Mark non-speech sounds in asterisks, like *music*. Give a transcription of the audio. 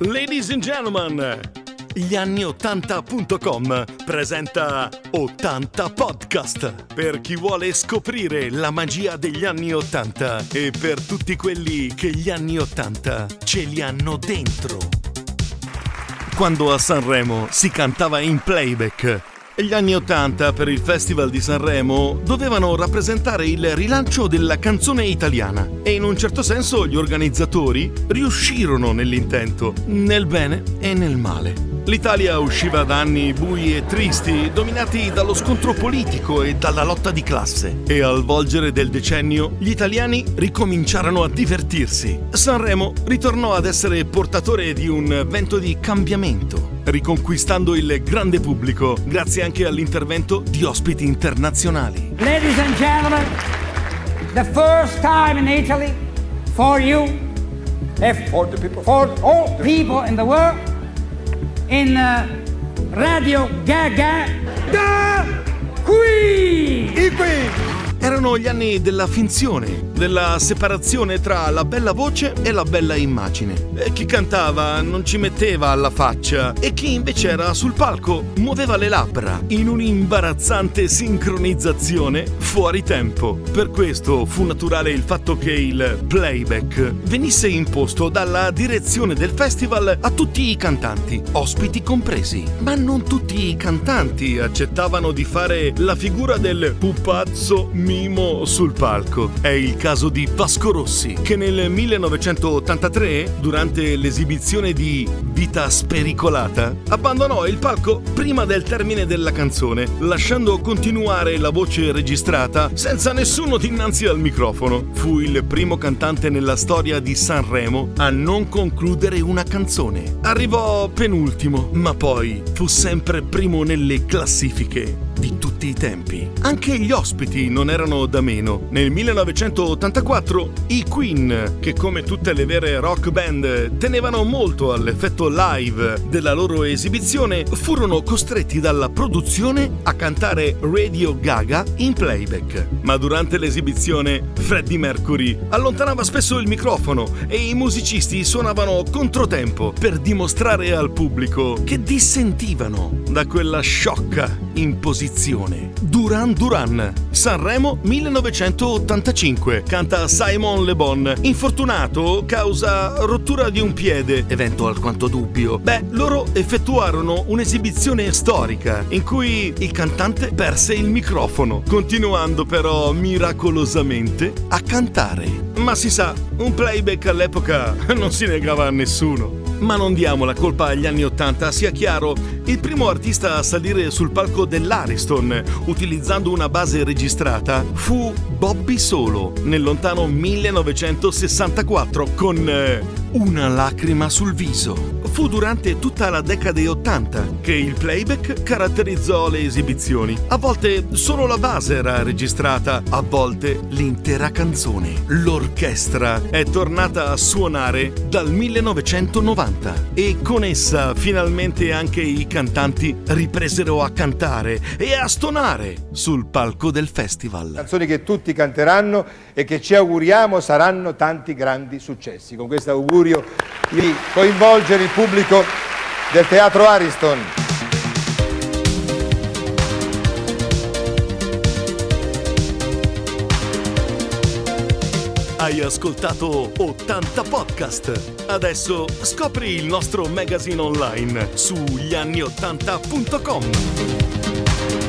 Ladies and gentlemen, gli-anni80.com presenta 80 Podcast per chi vuole scoprire la magia degli anni 80 e per tutti quelli che gli anni 80 ce li hanno dentro. Quando a Sanremo si cantava in playback gli anni Ottanta per il Festival di Sanremo dovevano rappresentare il rilancio della canzone italiana e in un certo senso gli organizzatori riuscirono nell'intento, nel bene e nel male. L'Italia usciva da anni bui e tristi, dominati dallo scontro politico e dalla lotta di classe. E al volgere del decennio, gli italiani ricominciarono a divertirsi. Sanremo ritornò ad essere portatore di un vento di cambiamento, riconquistando il grande pubblico grazie anche all'intervento di ospiti internazionali. Ladies and gentlemen, the first time in Italy for you, if for the people, for all people in the world, in uh, Radio Gaga, the Queen. I Queen. Erano gli anni della finzione, della separazione tra la bella voce e la bella immagine. E chi cantava non ci metteva alla faccia e chi invece era sul palco muoveva le labbra in un'imbarazzante sincronizzazione fuori tempo. Per questo fu naturale il fatto che il playback venisse imposto dalla direzione del festival a tutti i cantanti, ospiti compresi. Ma non tutti i cantanti accettavano di fare la figura del pupazzo mimo sul palco. È il caso di Vasco Rossi, che nel 1983, durante l'esibizione di Vita Spericolata, abbandonò il palco prima del termine della canzone, lasciando continuare la voce registrata senza nessuno dinanzi al microfono. Fu il primo cantante nella storia di Sanremo a non concludere una canzone. Arrivò penultimo, ma poi fu sempre primo nelle classifiche di tutti i tempi. Anche gli ospiti non erano da meno. Nel 1984 i Queen, che come tutte le vere rock band tenevano molto all'effetto live della loro esibizione, furono costretti dalla produzione a cantare Radio Gaga in playback. Ma durante l'esibizione Freddie Mercury allontanava spesso il microfono e i musicisti suonavano controtempo per dimostrare al pubblico che dissentivano da quella sciocca imposizione. Duran Duran, Sanremo 1985, canta Simon Le Bon, infortunato causa rottura di un piede, evento alquanto dubbio. Beh, loro effettuarono un'esibizione storica in cui il cantante perse il microfono, continuando però miracolosamente a cantare. Ma si sa, un playback all'epoca *laughs* non si negava a nessuno. Ma non diamo la colpa agli anni Ottanta, sia chiaro, il primo artista a salire sul palco dell'Ariston utilizzando una base registrata fu Bobby Solo nel lontano 1964 con eh, Una lacrima sul viso. Fu durante tutta la decade 80 che il playback caratterizzò le esibizioni. A volte solo la base era registrata, a volte l'intera canzone. L'orchestra è tornata a suonare dal 1990 e con essa finalmente anche i cantanti ripresero a cantare e a stonare sul palco del festival. Canzoni che tutti canteranno e che ci auguriamo saranno tanti grandi successi. Con questo augurio di coinvolgere il pubblico del Teatro Ariston. Hai ascoltato 80 podcast. Adesso scopri il nostro magazine online su gli anni80.com.